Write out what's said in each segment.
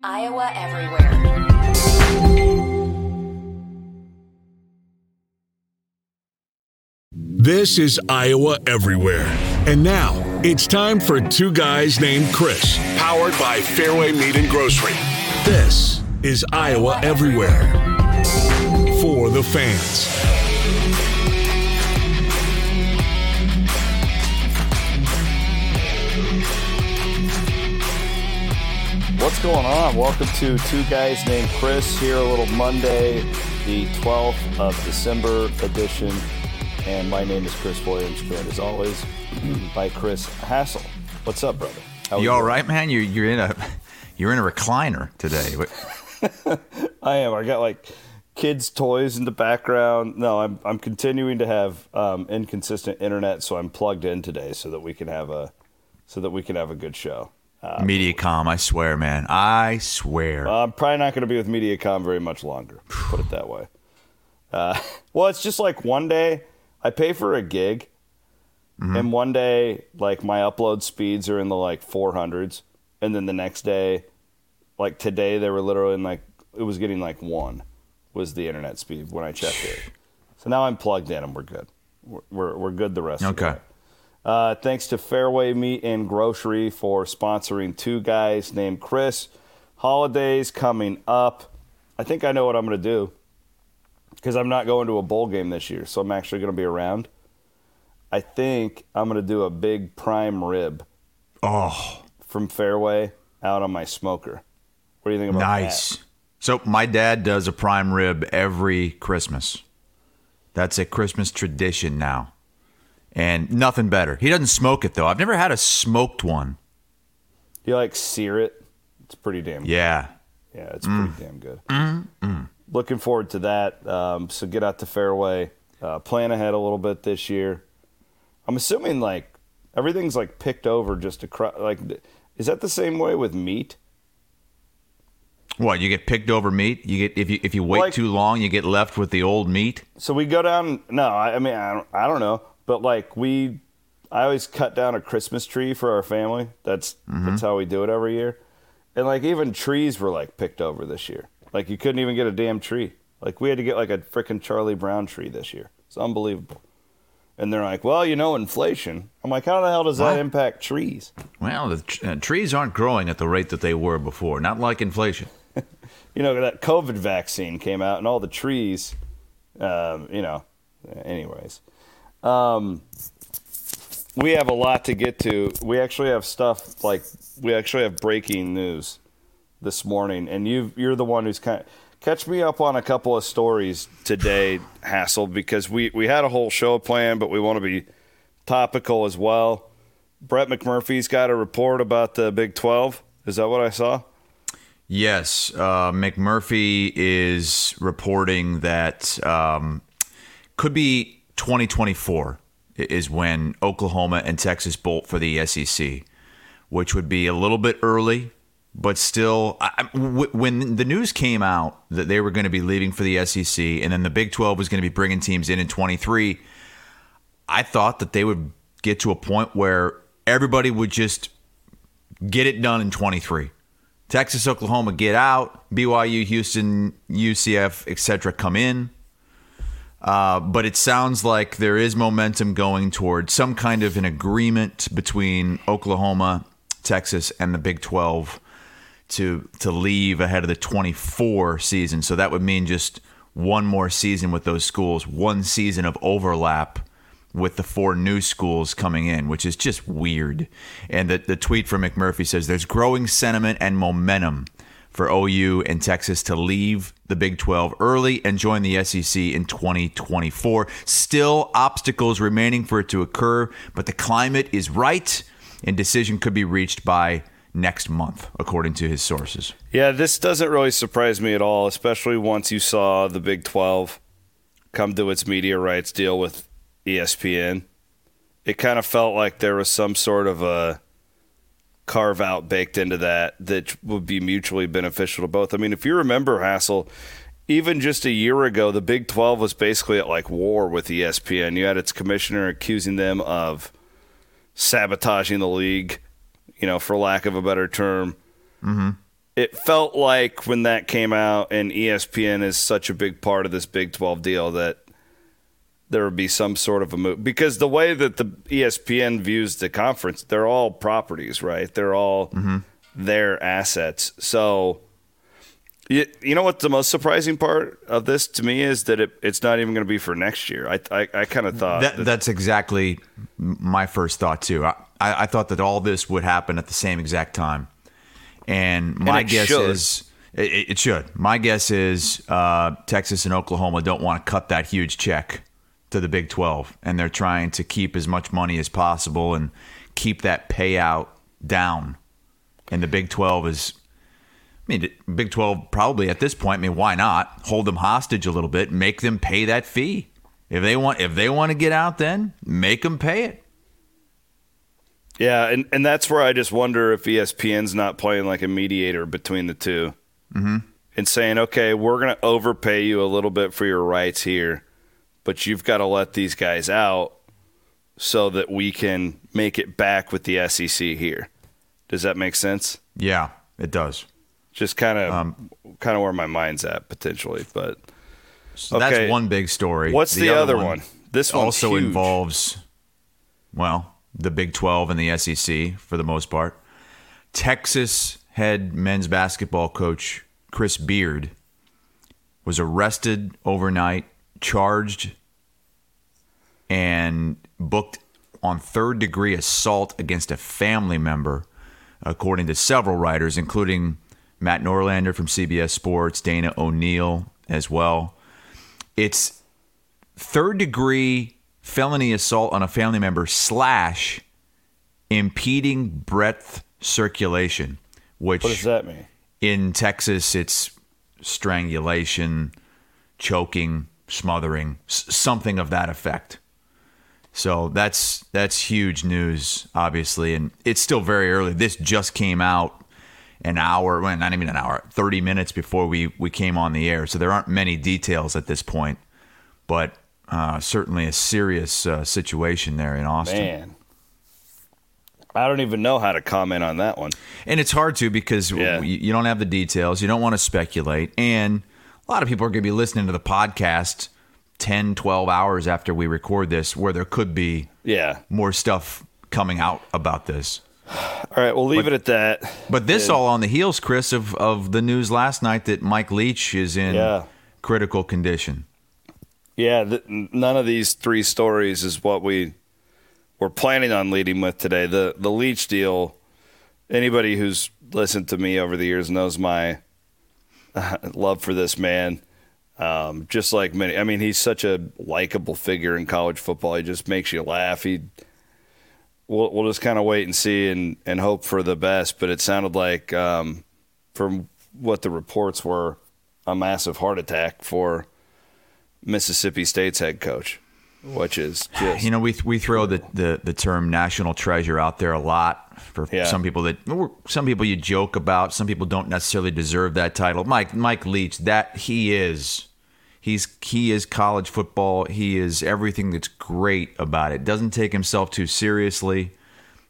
Iowa Everywhere. This is Iowa Everywhere. And now it's time for two guys named Chris, powered by Fareway Meat and Grocery. This is Iowa Everywhere for the fans. What's going on? Welcome to Two Guys Named Chris here, a little Monday, the 12th of December edition. And my name is Chris Williams, joined as always by Chris Hassel. What's up, brother? How You are all right, man? You're you're in a you're in a recliner today. I am. I got like kids' toys in the background. No, I'm I'm continuing to have um, inconsistent internet, so I'm plugged in today so that we can have a so that we can have a good show. MediaCom, I swear, man. I swear. I'm probably not going to be with MediaCom very much longer. Put it that way. Uh, well, it's just like one day I pay for a gig, and one day like my upload speeds are in the like 400s, and then the next day, like today, they were literally in like it was getting like one was the internet speed when I checked it. So now I'm plugged in and we're good. We're we're, we're good the rest of the Okay. Uh, thanks to Fareway Meat and Grocery for sponsoring two guys named Chris. Holidays coming up. I think I know what I'm going to do because I'm not going to a bowl game this year, so I'm actually going to be around. I think I'm going to do a big prime rib oh, from Fareway out on my smoker. What do you think about nice. that? Nice. So my dad does a prime rib every Christmas. That's a Christmas tradition now. And nothing better. He doesn't smoke it though. I've never had a smoked one. You like sear it? It's pretty damn good. Yeah. Yeah, it's pretty damn good. Looking forward to that. Um, so get out to Fareway. Uh, plan ahead a little bit this year. I'm assuming like everything's like picked over just across. Like, is that the same way with meat? What, you get picked over meat? You get if you if you wait Like- too long, you get left with the old meat? So we go down. No, I, I mean I don't, I don't know, but like we, I always cut down a Christmas tree for our family. That's that's how we do it every year. And like even trees were like picked over this year. Like you couldn't even get a damn tree. Like we had to get like a freaking Charlie Brown tree this year. It's unbelievable. And they're like, well, you know, inflation. I'm like, how the hell does that impact trees? Well, the tr- uh, trees aren't growing at the rate that they were before. Not like inflation. you know, that COVID vaccine came out and all the trees, um, you know, anyways. Um, we have a lot to get to. We actually have stuff like, we actually have breaking news this morning. And you you're the one who's kind catch me up on a couple of stories today, Hassel, because we, we had a whole show planned, but we want to be topical as well. Brett McMurphy's got a report about the Big 12. Is that what I saw? Yes, uh, McMurphy is reporting that um, could be 2024 is when Oklahoma and Texas bolt for the SEC, which would be a little bit early, but still. I, w- when the news came out that they were going to be leaving for the SEC, and then the Big 12 was going to be bringing teams in in 23, I thought that they would get to a point where everybody would just get it done in 23. Texas, Oklahoma get out. BYU, Houston, UCF, etc. come in. Uh, but it sounds like there is momentum going toward some kind of an agreement between Oklahoma, Texas, and the Big 12 to to leave ahead of the 24 season. So that would mean just one more season with those schools, one season of overlap with the four new schools coming in, which is just weird. And the, the tweet from McMurphy says there's growing sentiment and momentum for OU and Texas to leave the Big 12 early and join the SEC in 2024. Still obstacles remaining for it to occur, but the climate is right and decision could be reached by next month, according to his sources. Yeah, this doesn't really surprise me at all, especially once you saw the Big 12 come to its media rights deal with ESPN. It kind of felt like there was some sort of a carve out baked into that that would be mutually beneficial to both. I mean, if you remember, Hassel, even just a year ago, the Big 12 was basically at like war with ESPN. You had its commissioner accusing them of sabotaging the league, you know, for lack of a better term. And it felt like when that came out and ESPN is such a big part of this Big 12 deal that there would be some sort of a move because the way that the ESPN views the conference, they're all properties, right? They're all mm-hmm. their assets. So, you, you know what the most surprising part of this to me is that it, it's not even going to be for next year. I I, I kind of thought that, that, that's exactly my first thought too. I, I, I thought that all this would happen at the same exact time, and my and guess should. is. It, it, should. My guess is uh, Texas and Oklahoma don't want to cut that huge check to the Big 12, and they're trying to keep as much money as possible and keep that payout down. And the Big 12 is, I mean, Big 12 probably at this point, I mean, why not hold them hostage a little bit, make them pay that fee. If they want, if they want to get out, then make them pay it. Yeah, and, and that's where I just wonder if ESPN's not playing like a mediator between the 2 mm-hmm. and saying, okay, we're going to overpay you a little bit for your rights here but you've got to let these guys out so that we can make it back with the SEC here. Does that make sense? Yeah, it does. Just kind of um, kind of where my mind's at potentially, but so okay. that's one big story. What's the, the other, other, one? This also huge. involves well, the Big 12 and the SEC for the most part. Texas head men's basketball coach Chris Beard was arrested overnight, charged and booked on third degree assault against a family member, according to several writers, including Matt Norlander from CBS Sports, Dana O'Neill as well. It's third degree felony assault on a family member slash impeding breath circulation, which what does that mean? In Texas, it's strangulation, choking, smothering, something of that effect. So that's that's huge news, obviously, and it's still very early. This just came out an hour, well, not even an hour, thirty minutes before we we came on the air. So there aren't many details at this point, but uh, certainly a serious uh, situation there in Austin. Man. I don't even know how to comment on that one. And it's hard to because yeah. you don't have the details. You don't want to speculate. And a lot of people are going to be listening to the podcast 10, 12 hours after we record this where there could be yeah more stuff coming out about this. All right, we'll leave but, it at that. But this all on the heels, Chris, of, of the news last night that Mike Leach is in yeah. critical condition. Yeah, th- none of these three stories is what we were planning on leading with today. The the Leach deal. Anybody who's listened to me over the years knows my uh, love for this man. Um, just like many, I mean, he's such a likable figure in college football. He just makes you laugh. He, we'll, we'll just kind of wait and see and, and hope for the best. But it sounded like, um, from what the reports were, a massive heart attack for Mississippi State's head coach, which is just you know we we throw the, the, the term national treasure out there a lot for yeah. some people that some people you joke about, some people don't necessarily deserve that title. Mike Mike Leach, that he is He's he is college football. He is everything that's great about it. Doesn't take himself too seriously,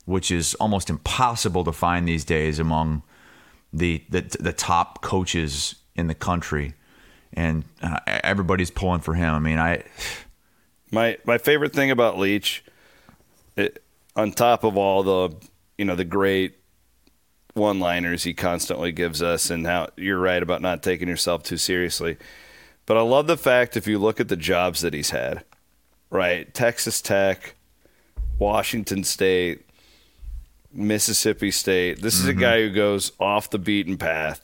which is almost impossible to find these days among the the, the top coaches in the country. And uh, everybody's pulling for him. I mean, I my my favorite thing about Leach, it, on top of all the you know the great one-liners he constantly gives us, and how you're right about not taking yourself too seriously but I love the fact if you look at the jobs that he's had, right? Texas Tech, Washington State, Mississippi State. This is mm-hmm. a guy who goes off the beaten path.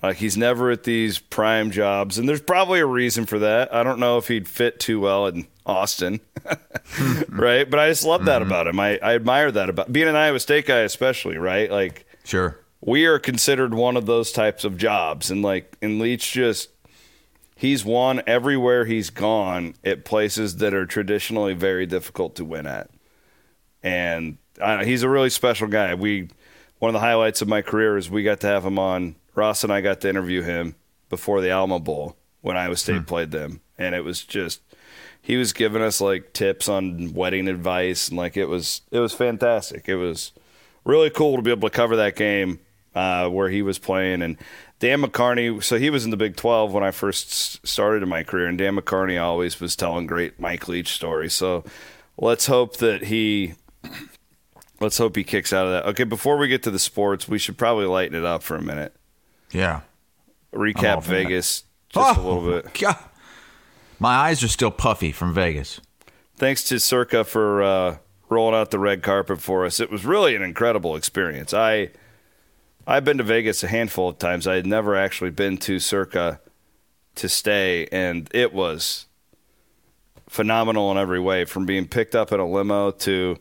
Like he's never at these prime jobs, and there's probably a reason for that. I don't know if he'd fit too well in Austin, right? But I just love that mm-hmm. about him. I, I admire that about being an Iowa State guy, especially, right? Like, sure, we are considered one of those types of jobs, and like, and Leach just he's won everywhere he's gone at places that are traditionally very difficult to win at. And uh, he's a really special guy. We one of the highlights of my career is we got to have him on. Ross and I got to interview him before the Alamo Bowl when Iowa State hmm. played them, and it was just he was giving us like tips on wedding advice and like it was it was fantastic. It was really cool to be able to cover that game uh, where he was playing, and Dan McCarney. So he was in the Big Twelve when I first started in my career, and Dan McCarney always was telling great Mike Leach stories. So let's hope that he. Let's hope he kicks out of that. Okay, before we get to the sports, we should probably lighten it up for a minute. Yeah. Recap Vegas just oh, a little bit. God. My eyes are still puffy from Vegas. Thanks to Circa for uh, rolling out the red carpet for us. It was really an incredible experience. I I've been to Vegas a handful of times. I had never actually been to Circa to stay, and it was phenomenal in every way. From being picked up in a limo to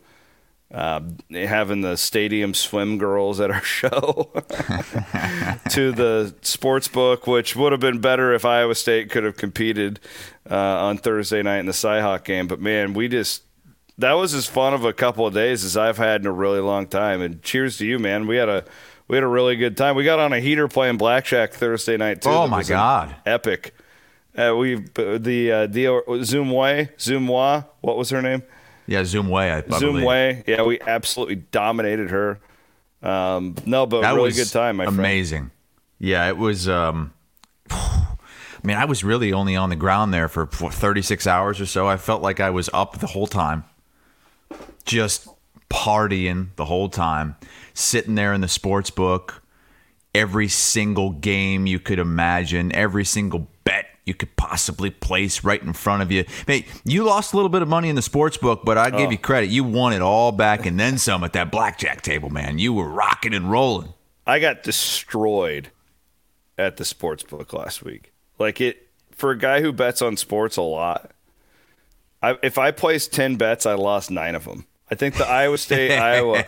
uh, having the stadium swim girls at our show to the sports book, which would have been better if Iowa State could have competed uh, on Thursday night in the Cyhawk game. But man, we just that was as fun of a couple of days as I've had in a really long time. And cheers to you, man. We had a we had a really good time. We got on a heater playing blackjack Thursday night too. Oh my god, epic! Uh, we the uh, the Zoom Way Zoom Wa. What was her name? Yeah, Zoom Way. I, I Zoom. Way. Yeah, we absolutely dominated her. Um, no, but that really good time. My amazing. Friend. Yeah, it was. Um, I mean, I was really only on the ground there for 36 hours or so. I felt like I was up the whole time, just partying the whole time, sitting there in the sports book, every single game you could imagine, every single bet you could possibly place right in front of you. Hey, you lost a little bit of money in the sports book, but I give oh. you credit. You won it all back and then some at that blackjack table, man. You were rocking and rolling. I got destroyed at the sports book last week. Like it for a guy who bets on sports a lot. I, if I placed ten bets, I lost nine of them. I think the Iowa State Iowa.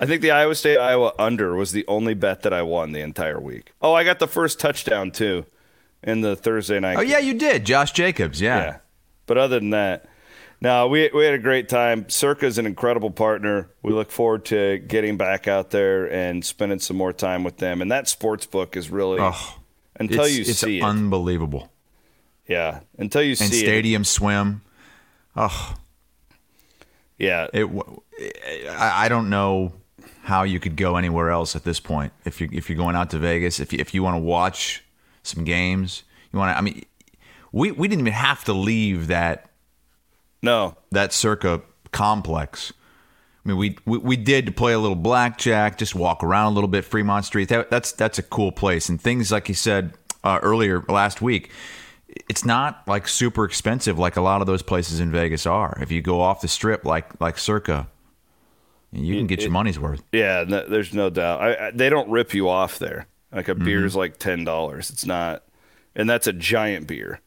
I think the Iowa State Iowa under was the only bet that I won the entire week. Oh, I got the first touchdown too in the Thursday night. Oh yeah, you did, Josh Jacobs. Yeah. yeah. But other than that, no, we we had a great time. Circa's an incredible partner. We look forward to getting back out there and spending some more time with them. And that sports book is really oh, until you see it, unbelievable. Yeah, until you and see stadium it. swim. Oh, yeah. It. I don't know how you could go anywhere else at this point. If you if you're going out to Vegas, if you, if you want to watch some games. You want to? I mean, we we didn't even have to leave that. No, that circa complex. I mean, we, we we did to play a little blackjack, just walk around a little bit, Fremont Street. That, that's that's a cool place, and things like you said uh, earlier last week. It's not like super expensive like a lot of those places in Vegas are. If you go off the strip, like like Circa, you can get it, your money's worth. Yeah, no, there's no doubt. I, I, they don't rip you off there. Like a mm-hmm. beer is like ten dollars. It's not, and that's a giant beer.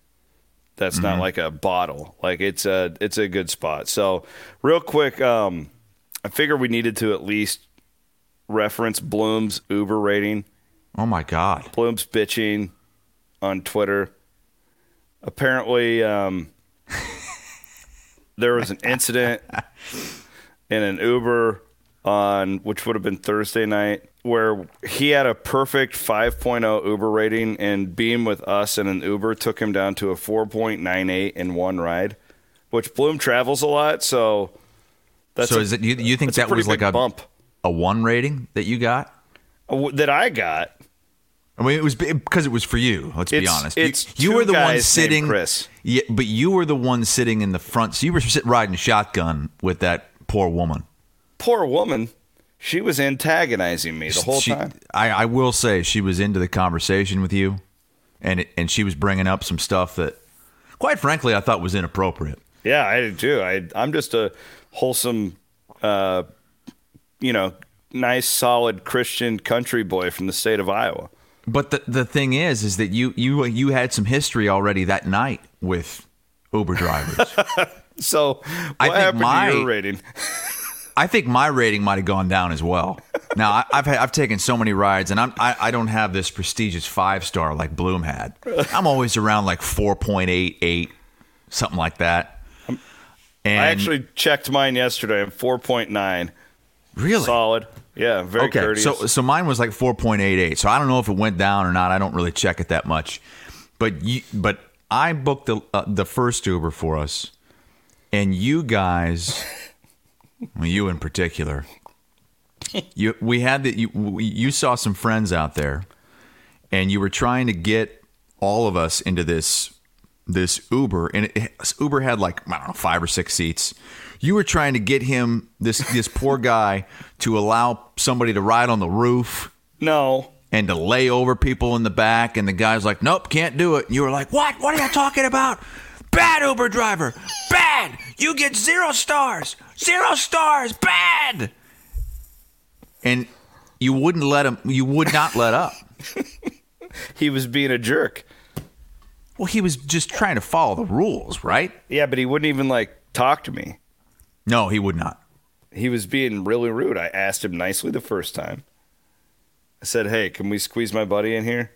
That's mm-hmm. not like a bottle. Like it's a it's a good spot. So real quick, um, I figure we needed to at least reference Bloom's Uber rating. Oh my God, Bloom's bitching on Twitter. Apparently, um, there was an incident in an Uber on which would have been Thursday night where he had a perfect 5.0 Uber rating, and being with us in an Uber took him down to a 4.98 in one ride, which Bloom travels a lot, so that's so. A, is it you? You think that was like a bump, a one rating that you got? that I got. I mean, it was because it was for you. Let's it's, be honest. It's you, you were the one sitting, Chris. Yeah, but you were the one sitting in the front. So you were riding shotgun with that poor woman. Poor woman she was antagonizing me the whole she, time. I, I, will say she was into the conversation with you, and it, and she was bringing up some stuff that, quite frankly, I thought was inappropriate. Yeah, I did too. I I'm just a wholesome, uh, you know, nice, solid Christian country boy from the state of Iowa. But the the thing is, is that you you you had some history already that night with Uber drivers. so what I think happened my, to your rating? I think my rating might have gone down as well. Now I, have I've taken so many rides, and I'm I, I don't have this prestigious five star like Bloom had. I'm always around like four point eight eight, something like that. And I actually checked mine yesterday. I'm four point nine. Really solid. Yeah, very okay. Courteous. So so mine was like four point eight eight. So I don't know if it went down or not. I don't really check it that much. But you but I booked the uh, the first Uber for us, and you guys well, you in particular, you we had that you you saw some friends out there, and you were trying to get all of us into this this Uber, and it, Uber had like I don't know five or six seats. You were trying to get him this this poor guy to allow somebody to ride on the roof No. and to lay over people in the back, and the guy's like, "Nope, can't do it." And you were like, "What? What are you talking about? Bad Uber driver, bad. You get zero stars, zero stars, bad." And you wouldn't let him. You would not let up. He was being a jerk. Well, he was just trying to follow the rules, right? Yeah, but he wouldn't even like talk to me. No, he would not. He was being really rude. I asked him nicely the first time. I said, "Hey, can we squeeze my buddy in here?"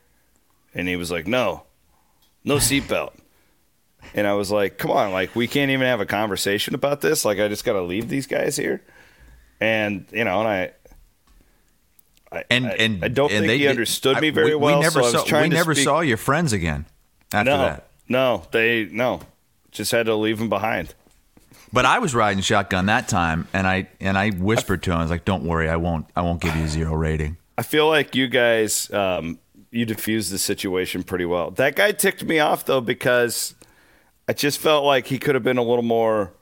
And he was like, "No, no seatbelt." And I was like, "Come on, like we can't even have a conversation about this. Like I just got to leave these guys here." And you know, and I. I, And I, and I don't and think they he understood I- me very we, well. We never so I was saw. We never speak- saw your friends again after no, that. no, they no, just had to leave them behind. But I was riding shotgun that time, and I and I whispered to him, "I was like, don't worry, I won't. I won't give you a zero rating." I feel like you guys, um, you diffused the situation pretty well. That guy ticked me off though because I just felt like he could have been a little more.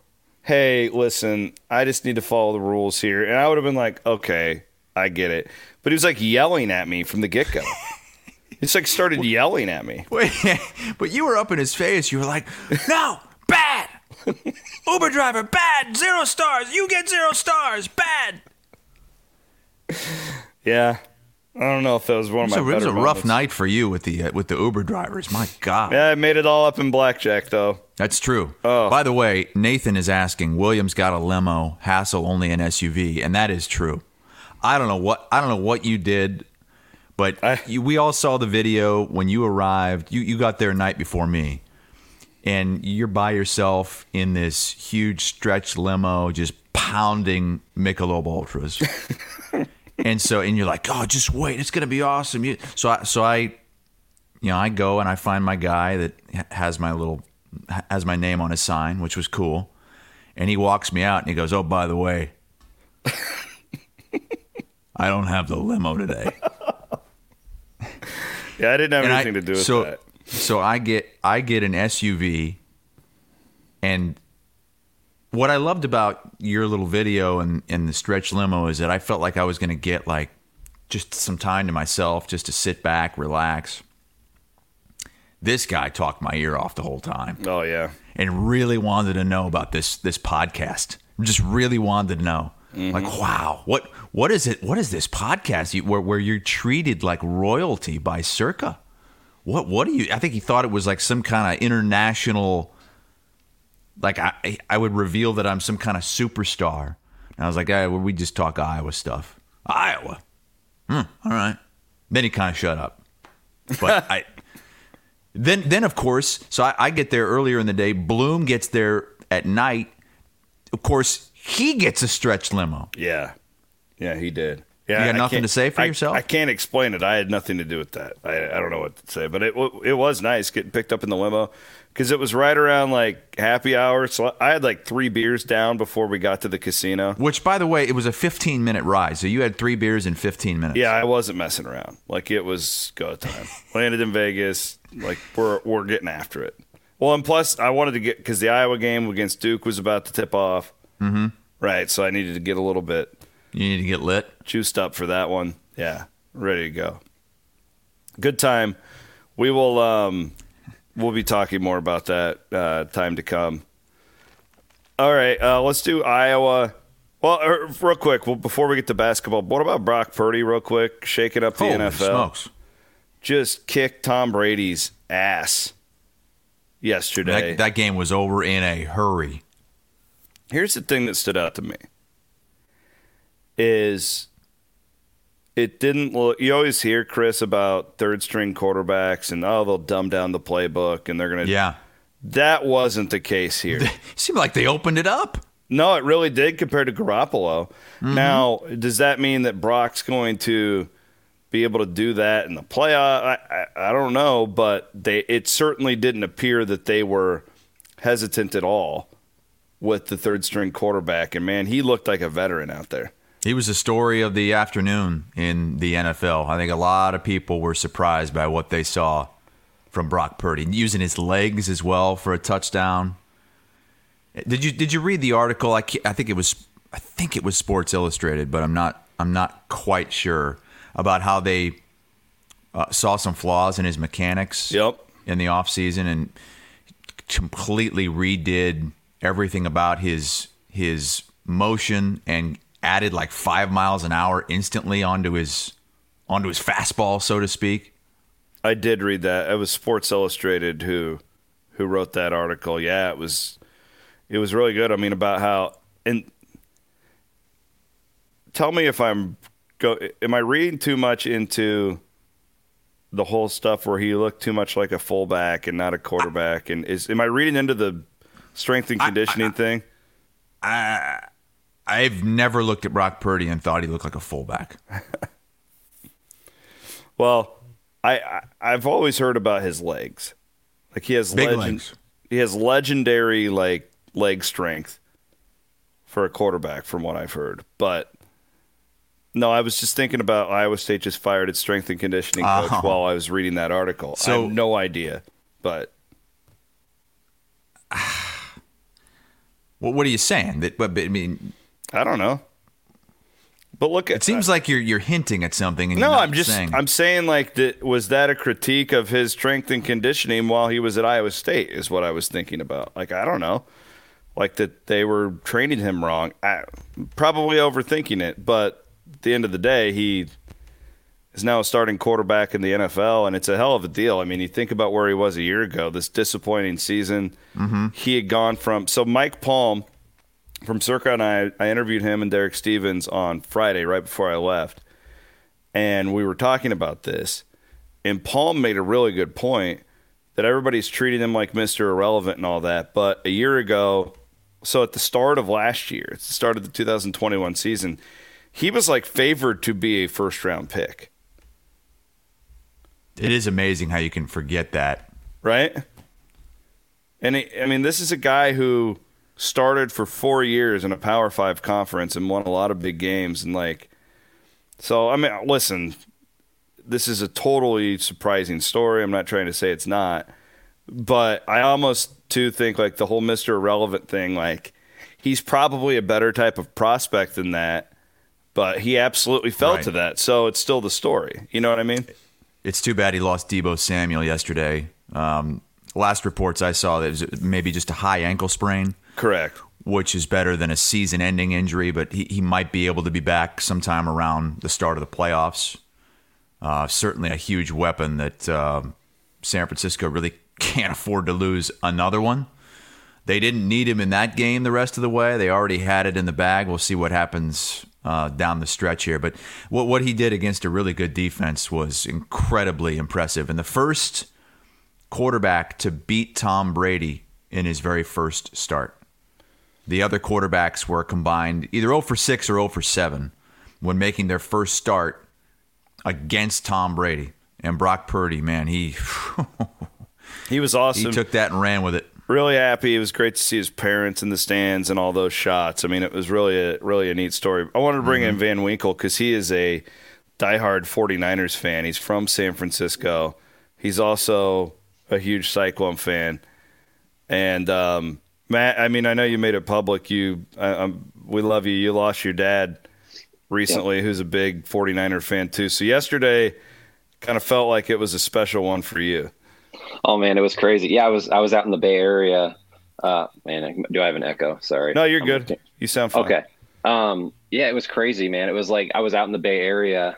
Hey, listen, I just need to follow the rules here, and I would have been like, okay, I get it. But he was like yelling at me from the get go. He's like started yelling at me. Wait, but you were up in his face. You were like, "No, bad. Uber driver, bad. Zero stars. You get zero stars. Bad." Yeah, I don't know if that was one of my. So it was a rough moments. night for you with the uh, with the Uber drivers. My God, Yeah, I made it all up in blackjack though. that's true. Oh. By the way, Nathan is asking, Williams got a limo, Hassel only an SUV, and that is true. I don't know what I don't know what you did, but I- you, we all saw the video when you arrived. You you got there a night before me, and you're by yourself in this huge stretch limo, just pounding Michelob Ultras. and so, and you're like, oh, just wait, it's gonna be awesome. You, so, I, so I, you know, I go and I find my guy that has my little, has my name on his sign, which was cool. And he walks me out and he goes, oh, by the way, I don't have the limo today. Yeah, I didn't have And I- anything to do with so, that. So I get I get an SUV, and what I loved about your little video and, and the stretch limo is that I felt like I was going to get like just some time to myself, just to sit back, relax. This guy talked my ear off the whole time Oh yeah. and really wanted to know about this this podcast. Just really wanted to know. Mm-hmm. Like, wow, what what is it? What is this podcast you, where where you're treated like royalty by Circa? What what do you? I think he thought it was like some kind of international. Like I I would reveal that I'm some kind of superstar. And I was like, hey, well, we just talk Iowa stuff. Iowa. Hmm, all right. Then he kind of shut up. But I then then of course, so I, I get there earlier in the day. Bloom gets there at night. Of course, he gets a stretch limo. Yeah, yeah, he did. Yeah, You got nothing to say for I- yourself? I can't explain it. I had nothing to do with that. I, I don't know what to say, but it it was nice getting picked up in the limo because it was right around like happy hour. So I had like three beers down before we got to the casino. Which, by the way, it was a 15 minute ride. So you had three beers in 15 minutes. Yeah, I wasn't messing around. Like it was go time. Landed in Vegas. Like we're we're getting after it. Well, and plus I wanted to get because the Iowa game against Duke was about to tip off. Mm-hmm. Right, so I needed to get a little bit You need to get lit. juiced up for that one. Yeah, ready to go. Good time. We will um we'll be talking more about that uh time to come. All right, uh let's do Iowa. Well, er, real quick, well, before we get to basketball, what about Brock Purdy real quick, shaking up the Holy NFL? smokes. Just kicked Tom Brady's ass yesterday. That, that game was over in a hurry. Here's the thing that stood out to me is it didn't look you always hear Chris about third string quarterbacks and oh they'll dumb down the playbook and they're gonna Yeah. that wasn't the case here. Seemed like they opened it up. no, it really did compared to Garoppolo. Mm-hmm. Now, does that mean that Brock's going to be able to do that in the playoff? I, I, I don't know, but they it certainly didn't appear that they were hesitant at all with the third string quarterback. And man, he looked like a veteran out there. He was the story of the afternoon in the NFL. I think a lot of people were surprised by what they saw from Brock Purdy, using his legs as well for a touchdown. Did you did you read the article? I, I think it was I think it was Sports Illustrated, but I'm not I'm not quite sure about how they uh, saw some flaws in his mechanics. Yep. In the offseason and completely redid everything about his his motion and added like five miles an hour instantly onto his onto his fastball, so to speak. I did read that. It was Sports Illustrated who who wrote that article. Yeah, it was it was really good. I mean about how and tell me if I'm go am I reading too much into the whole stuff where he looked too much like a fullback and not a quarterback and is am I reading into the strength and conditioning I, I, thing? I I've never looked at Brock Purdy and thought he looked like a fullback. well, I, I have always heard about his legs. Like he has big legend, legs. He has legendary like leg strength for a quarterback, from what I've heard. But no, I was just thinking about Iowa State just fired its strength and conditioning coach uh-huh. while I was reading that article. So, I have no idea, but. well, what are you saying? That, but, I mean, I don't know. But look, it seems uh, like you're you're hinting at something. no, I'm just saying. I'm saying like that was that a critique of his strength and conditioning while he was at Iowa State is what I was thinking about. Like I don't know, like that they were training him wrong. I, probably overthinking it, but at the end of the day, he is now a starting quarterback in the NFL, and it's a hell of a deal. I mean, you think about where he was a year ago. This disappointing season, mm-hmm. he had gone from so Mike Palm from Circa and I, I interviewed him and Derek Stevens on Friday right before I left, and we were talking about this. And Palm made a really good point that everybody's treating him like Mr. Irrelevant and all that. But a year ago, so at the start of last year, at the start of the 2021 season, he was like favored to be a first round pick. It is amazing how you can forget that. Right? And he, I mean, this is a guy who started for four years in a Power Five conference and won a lot of big games. And like, so I mean, listen, this is a totally surprising story. I'm not trying to say it's not, but I almost too think like the whole Mister Irrelevant thing. Like, he's probably a better type of prospect than that, but he absolutely fell right. to that. So it's still the story. You know what I mean? It's too bad he lost Deebo Samuel yesterday. Um, last reports I saw that it was maybe just a high ankle sprain. Correct. Which is better than a season ending injury, but he, he might be able to be back sometime around the start of the playoffs. Uh, certainly a huge weapon that uh, San Francisco really can't afford to lose another one. They didn't need him in that game the rest of the way. They already had it in the bag. We'll see what happens uh, down the stretch here. But what, what he did against a really good defense was incredibly impressive. And the first quarterback to beat Tom Brady in his very first start. The other quarterbacks were combined either 0 for 6 or 0 for 7 when making their first start against Tom Brady. And Brock Purdy, man, he he was awesome. He took that and ran with it. Really happy. It was great to see his parents in the stands and all those shots. I mean, it was really a really a neat story. I wanted to bring mm-hmm. in Van Winkle because he is a diehard 49ers fan. He's from San Francisco. He's also a huge Cyclone fan. And um, Matt, I mean, I know you made it public. You, we love you. You lost your dad recently, yeah. who's a big 49er fan too. So yesterday kind of felt like it was a special one for you. Oh man, it was crazy. Yeah, I was I was out in the Bay Area. Uh, man, do I have an echo? Sorry. No, you're I'm good. You sound fine. Okay. Um, yeah, it was crazy, man. It was like I was out in the Bay Area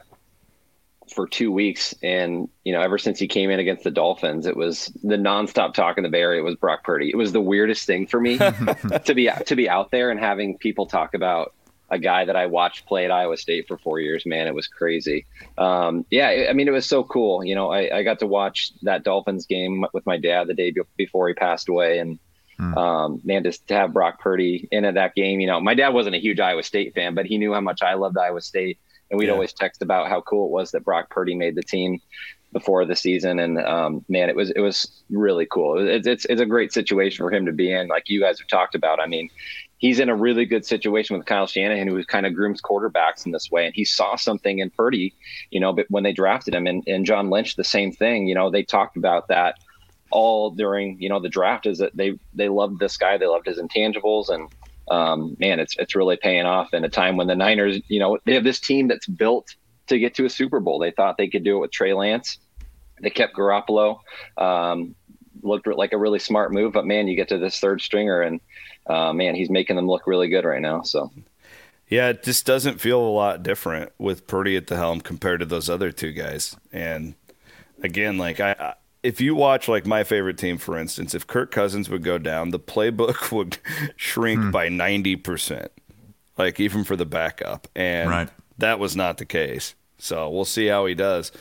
for two weeks, and you know, ever since he came in against the Dolphins, it was the nonstop talk in the Bay Area was Brock Purdy. It was the weirdest thing for me to be to be out there and having people talk about a guy that I watched play at Iowa State for four years. Man, it was crazy. Um, yeah, I mean, it was so cool. You know, I, I, got to watch that Dolphins game with my dad the day before he passed away, and hmm. um, man, just to have Brock Purdy in at that game. You know, my dad wasn't a huge Iowa State fan, but he knew how much I loved Iowa State and we'd yeah. always text about how cool it was that Brock Purdy made the team before the season. And um, man, it was it was really cool. It's, it's it's a great situation for him to be in, like you guys have talked about. I mean, he's in a really good situation with Kyle Shanahan, who kind of grooms quarterbacks in this way. And he saw something in Purdy, you know, but when they drafted him and, and John Lynch, the same thing, you know, they talked about that all during, you know, the draft is that they, they loved this guy. They loved his intangibles and, um, man, it's, it's really paying off in a time when the Niners, you know, they have this team that's built to get to a Super Bowl. They thought they could do it with Trey Lance. They kept Garoppolo. Um, looked like a really smart move, but man, you get to this third stringer and uh, man, he's making them look really good right now. So. Yeah, it just doesn't feel a lot different with Purdy at the helm compared to those other two guys. And again, like I, I if you watch like my favorite team, for instance, if Kirk Cousins would go down, the playbook would shrink hmm. by ninety percent, like even for the backup, and right. that was not the case. So we'll see how he does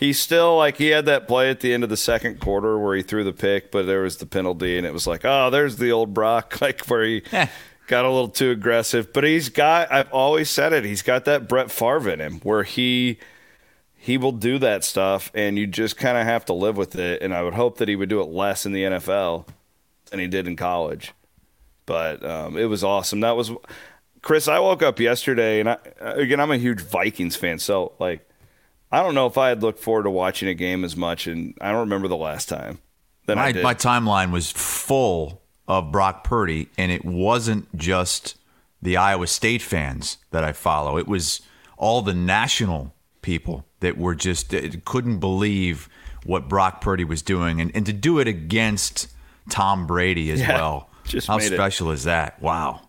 he still like he had that play at the end of the second quarter where he threw the pick, but there was the penalty, and it was like, oh, there's the old Brock, like where he eh. got a little too aggressive. But he's got, I've always said it, he's got that Brett Favre in him where he he will do that stuff, and you just kind of have to live with it. And I would hope that he would do it less in the NFL than he did in college. But um, it was awesome. That was Chris. I woke up yesterday, and I, again, I'm a huge Vikings fan, so like I don't know if I had looked forward to watching a game as much, and I don't remember the last time. That my, my timeline was full of Brock Purdy, and it wasn't just the Iowa State fans that I follow. It was all the national people that were just couldn't believe what Brock Purdy was doing, and, and to do it against Tom Brady as yeah, well. How special it. is that? Wow.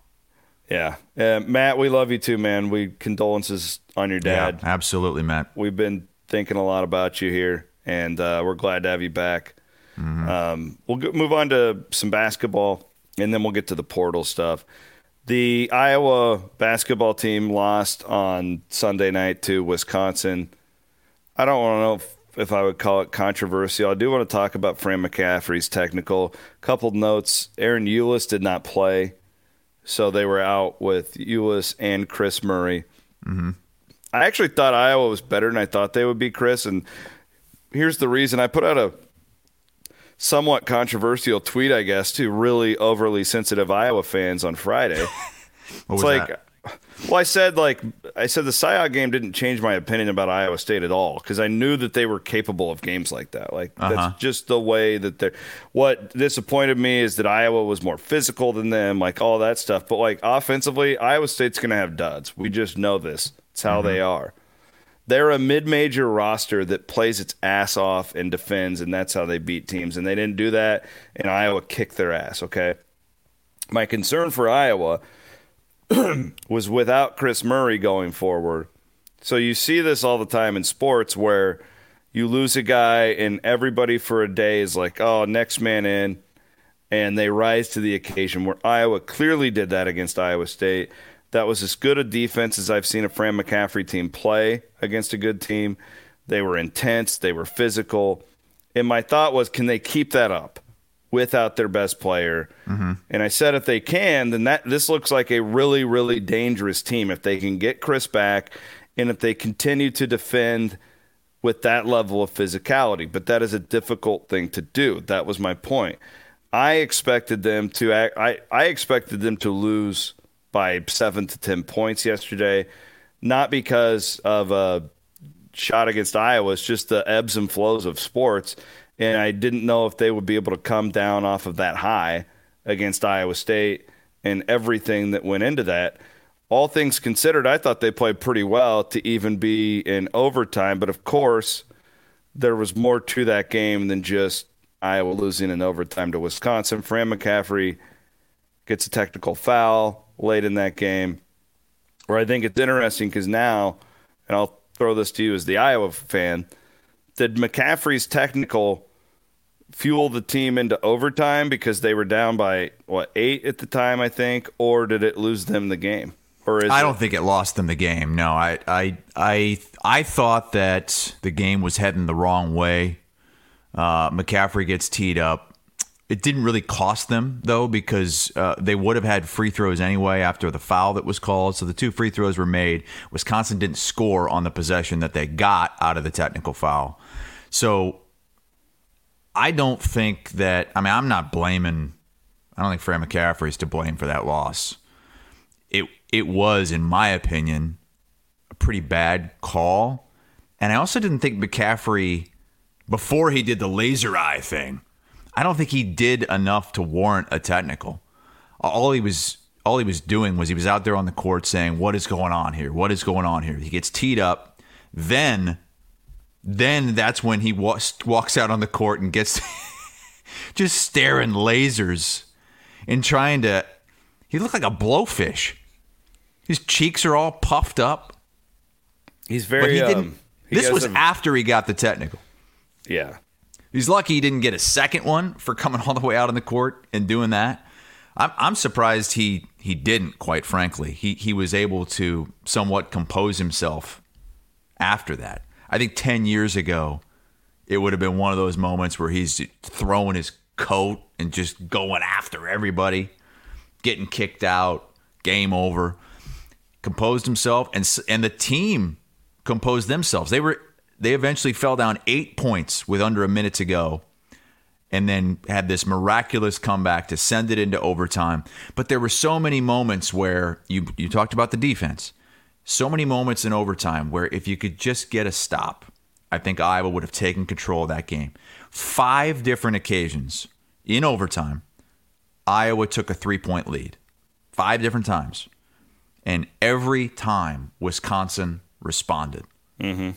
Yeah, uh, Matt, we love you too, man. We condolences on your dad. Yeah, absolutely, Matt. We've been thinking a lot about you here, and uh, we're glad to have you back. Mm-hmm. Um, we'll go, move on to some basketball, and then we'll get to the portal stuff. The Iowa basketball team lost on Sunday night to Wisconsin. I don't want to know if, if I would call it controversial. I do want to talk about Fran McCaffery's technical. Couple notes: Ahron Ulis did not play. So they were out with Ulis and Kris Murray. Mm-hmm. I actually thought Iowa was better than I thought they would be, Chris. And here's the reason I put out a somewhat controversial tweet, I guess, to really overly sensitive Iowa fans on Friday. it's like that? Well, I said like I said the Cyhawk game didn't change my opinion about Iowa State at all because I knew that they were capable of games like that. Like uh-huh. that's just the way that they're. What disappointed me is that Iowa was more physical than them, like all that stuff. But like offensively, Iowa State's going to have duds. We just know this. It's how mm-hmm. they are. They're a mid-major roster that plays its ass off and defends, and that's how they beat teams. And they didn't do that, and Iowa kicked their ass. Okay. My concern for Iowa was without Kris Murray going forward. So you see this all the time in sports where you lose a guy and everybody for a day is like, oh, next man in. And they rise to the occasion where Iowa clearly did that against Iowa State. That was as good a defense as I've seen a Fran McCaffery team play against a good team. They were intense, they were physical. And my thought was, can they keep that up? without their best player. Mm-hmm. And I said if they can, then that this looks like a really really dangerous team if they can get Kris back and if they continue to defend with that level of physicality. But that is a difficult thing to do. That was my point. I expected them to act, I I expected them to lose by 7 to 10 points yesterday, not because of a shot against Iowa, it's just the ebbs and flows of sports and I didn't know if they would be able to come down off of that high against Iowa State and everything that went into that. All things considered, I thought they played pretty well to even be in overtime, but of course, there was more to that game than just Iowa losing in overtime to Wisconsin. Fran McCaffery gets a technical foul late in that game. Where I think it's interesting because now, and I'll throw this to you as the Iowa fan, did McCaffery's technical fuel the team into overtime because they were down by what eight at the time, I think, or did it lose them the game? Or I don't it- think it lost them the game. No, I, I, I, I thought that the game was heading the wrong way. Uh, McCaffery gets teed up. It didn't really cost them though because uh, they would have had free throws anyway after the foul that was called. So the two free throws were made. Wisconsin didn't score on the possession that they got out of the technical foul. So I don't think that. I mean, I'm not blaming. I don't think Fran McCaffery is to blame for that loss. it it was, in my opinion, a pretty bad call. And I also didn't think McCaffery, before he did the laser eye thing, I don't think he did enough to warrant a technical. All he was all he was doing was he was out there on the court saying, "What is going on here? What is going on here?" He gets teed up, then then that's when he walks walks out on the court and gets just staring lasers and trying to. He looked like a blowfish. His cheeks are all puffed up. He's very. But he didn't. Um, he this was after he got the technical. yeah. He's lucky he didn't get a second one for coming all the way out on the court and doing that. I'm, I'm surprised he he didn't. Quite frankly, he he was able to somewhat compose himself after that. I think ten years ago, it would have been one of those moments where he's throwing his coat and just going after everybody, getting kicked out, game over. Composed himself, and and the team composed themselves. They were they eventually fell down eight points with under a minute to go, and then had this miraculous comeback to send it into overtime. But there were so many moments where you you talked about the defense. So many moments in overtime where if you could just get a stop, I think Iowa would have taken control of that game. Five different occasions in overtime, Iowa took a three point lead. Five different times. And every time Wisconsin responded. Mm-hmm.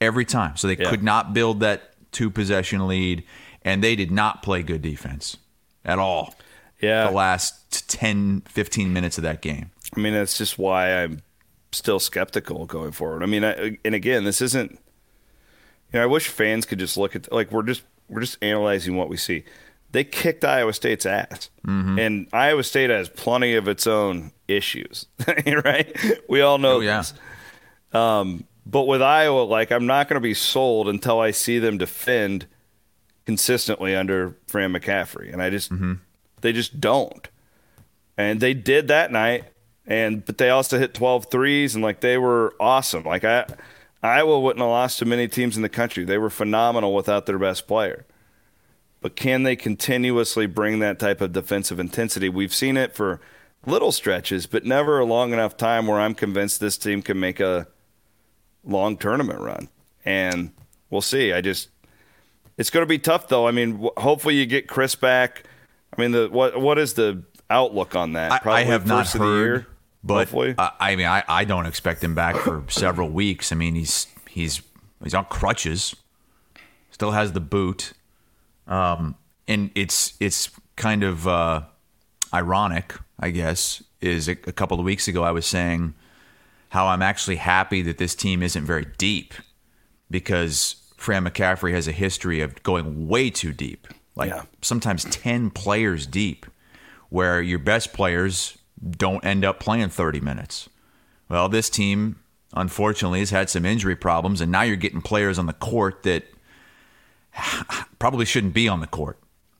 Every time. So they Yeah. could not build that two possession lead, and they did not play good defense at all. Yeah. The last 10, 15 minutes of that game. I mean, that's just why I'm still skeptical going forward. I mean, I, and again, this isn't. You know, I wish fans could just look at like we're just we're just analyzing what we see. They kicked Iowa State's ass, Mm-hmm. and Iowa State has plenty of its own issues, right? We all know Oh, yeah. this. Um, but with Iowa, like I'm not going to be sold until I see them defend consistently under Fran McCaffery, and I just mm-hmm. they just don't. And they did that night, and but they also hit 12 threes, and like they were awesome. Like I, Iowa wouldn't have lost to many teams in the country. They were phenomenal without their best player. But can they continuously bring that type of defensive intensity? We've seen it for little stretches, but never a long enough time where I'm convinced this team can make a long tournament run. And we'll see. I just it's going to be tough though. I mean, hopefully you get Chris back. I mean, the what what is the outlook on that? I, I have not first of the year, heard, but hopefully. I, I mean, I, I don't expect him back for several weeks. I mean, he's he's he's on crutches, still has the boot, um, and it's it's kind of uh, ironic, I guess. Is a, a couple of weeks ago I was saying how I'm actually happy that this team isn't very deep because Fran McCaffery has a history of going way too deep, like Yeah. sometimes 10 players deep, where your best players don't end up playing 30 minutes. Well, this team, unfortunately, has had some injury problems, and now you're getting players on the court that probably shouldn't be on the court.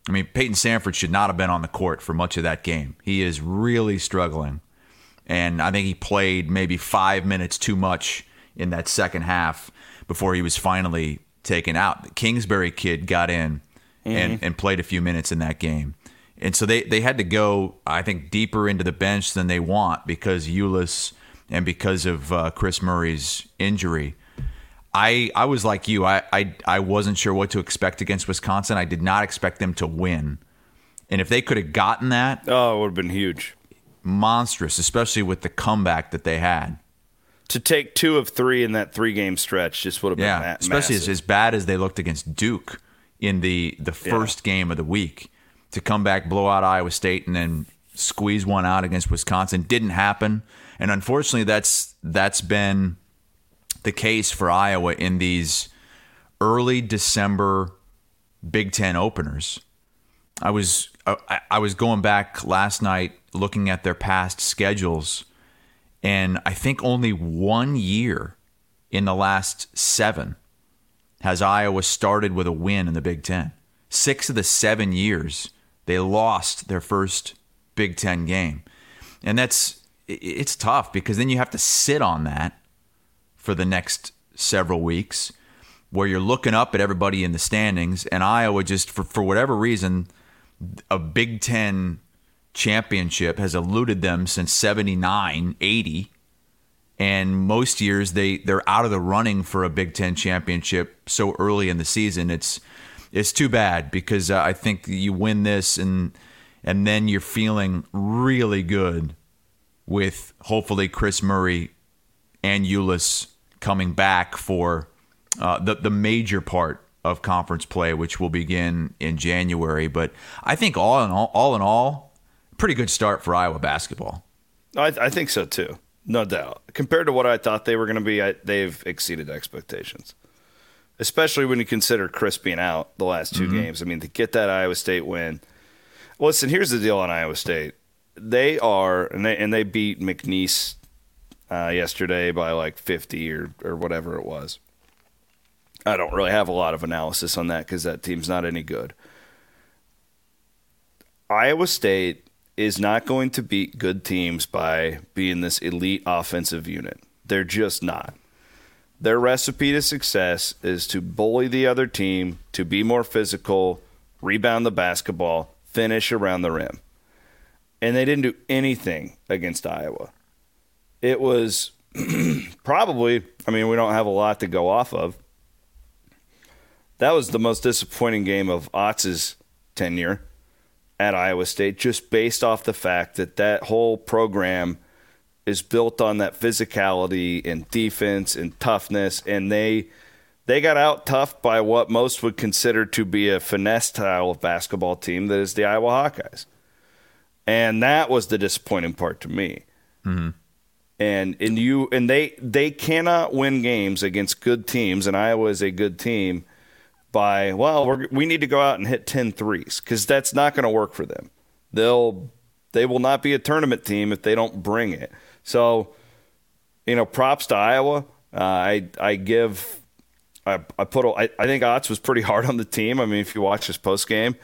I mean, Payton Sandfort should not have been on the court for much of that game. He is really struggling. And I think he played maybe five minutes too much in that second half before he was finally taken out. The Kingsbury kid got in and, and played a few minutes in that game. And so they, they had to go, I think, deeper into the bench than they want because Ulis and because of uh, Kris Murray's injury. I, I was like you. I, I I wasn't sure what to expect against Wisconsin. I did not expect them to win. And if they could have gotten that, oh, it would have been huge monstrous, especially with the comeback that they had. to take two of three in that three game stretch. Just would have Yeah, been ma- especially as, as bad as they looked against Duke in the the first game of the week. To come back, blow out Iowa State, and then squeeze one out against Wisconsin didn't happen. And unfortunately, that's that's been the case for Iowa in these early December Big Ten openers. I was uh, I, I was going back last night looking at their past schedules, and I think only one year in the last seven has Iowa started with a win in the Big Ten. Six of the seven years they lost their first Big Ten game, and that's it's tough because then you have to sit on that for the next several weeks where you're looking up at everybody in the standings and Iowa just for, for whatever reason a Big 10 championship has eluded them since 79, 80. And most years they, they're out of the running for a Big Ten championship so early in the season. It's it's too bad because uh, I think you win this and and then you're feeling really good with hopefully Kris Murray and Ulis coming back for uh, the the major part of conference play, which will begin in January. But I think all in all, all in all, pretty good start for Iowa basketball. I, I think so too, no doubt. Compared to what I thought they were going to be, I, they've exceeded expectations. Especially when you consider Kris being out the last 2 mm-hmm. games. I mean, to get that Iowa State win. Listen, here's the deal on Iowa State. They are, and they and they beat McNeese uh, yesterday by like 50 or or whatever it was. I don't really have a lot of analysis on that because that team's not any good. Iowa State is not going to beat good teams by being this elite offensive unit. They're just not. Their recipe to success is to bully the other team, to be more physical, rebound the basketball, finish around the rim. And they didn't do anything against Iowa. It was probably, I mean, we don't have a lot to go off of that was the most disappointing game of Otz's tenure at Iowa State, just based off the fact that that whole program is built on that physicality and defense and toughness, and they they got out tough by what most would consider to be a finesse style of basketball team that is the Iowa Hawkeyes, and that was the disappointing part to me. Mm-hmm. And and you and they they cannot win games against good teams, and Iowa is a good team by, well, we need to go out and hit 10 threes because that's not going to work for them. They'll they will not be a tournament team if they don't bring it. So, you know, props to Iowa. Uh, I I give I, I put I, I think Otz was pretty hard on the team. I mean, if you watch his post game,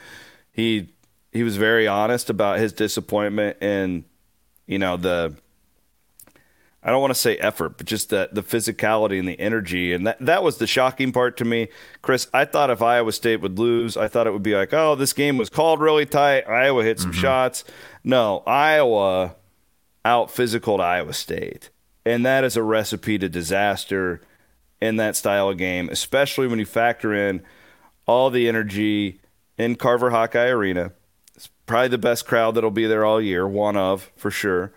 he he was very honest about his disappointment and you know the I don't want to say effort, but just the the physicality and the energy, and that that was the shocking part to me, Chris. I thought if Iowa State would lose, I thought it would be like, oh, this game was called really tight. Iowa hit some mm-hmm. shots. No, Iowa out physical to Iowa State, and that is a recipe to disaster in that style of game, especially when you factor in all the energy in Carver Hawkeye Arena. It's probably the best crowd that'll be there all year, one of for sure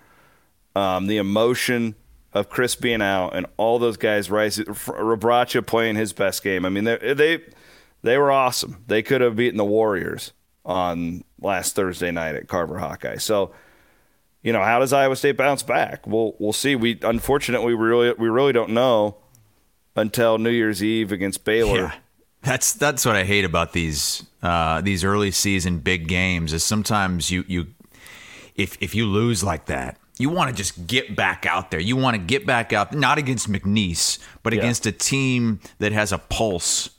um, the emotion of Chris being out and all those guys rising, Rebraca playing his best game. I mean, they they they were awesome. They could have beaten the Warriors on last Thursday night at Carver Hawkeye. So, you know, how does Iowa State bounce back? We'll we'll see. We unfortunately we really we really don't know until New Year's Eve against Baylor. Yeah. That's that's what I hate about these uh, these early season big games is sometimes you you if if you lose like that you want to just get back out there. You want to get back out, not against McNeese, but yeah. against a team that has a pulse,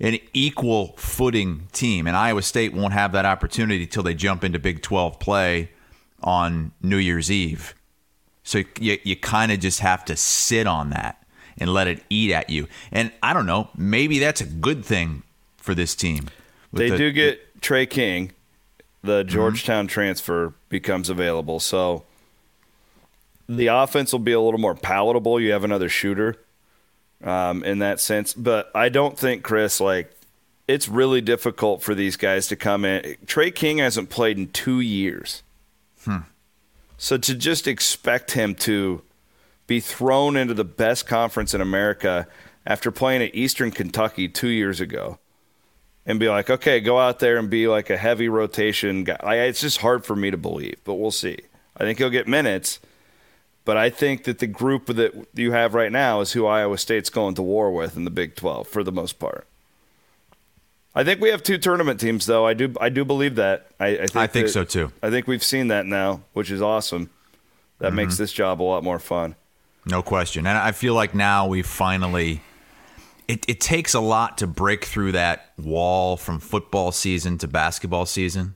an equal footing team. And Iowa State won't have that opportunity till they jump into Big 12 play on New Year's Eve. So you, you kind of just have to sit on that and let it eat at you. And I don't know, maybe that's a good thing for this team. They the, do get Tre King, the mm-hmm. Georgetown mm-hmm. transfer becomes available. So the offense will be a little more palatable. You have another shooter um, in that sense. But I don't think, Chris, like, it's really difficult for these guys to come in. Tre King hasn't played in two years. Hmm. So to just expect him to be thrown into the best conference in America after playing at Eastern Kentucky two years ago and be like, okay, go out there and be like a heavy rotation guy. I, it's just hard for me to believe, but we'll see. I think he'll get minutes. But I think that the group that you have right now is who Iowa State's going to war with in the Big 12 for the most part. I think we have two tournament teams, though. I do, I do believe that. I, I think, I think that, so too. I think we've seen that now, which is awesome. That mm-hmm. makes this job a lot more fun. No question. And I feel like now we finally. It, it takes a lot to break through that wall from football season to basketball season.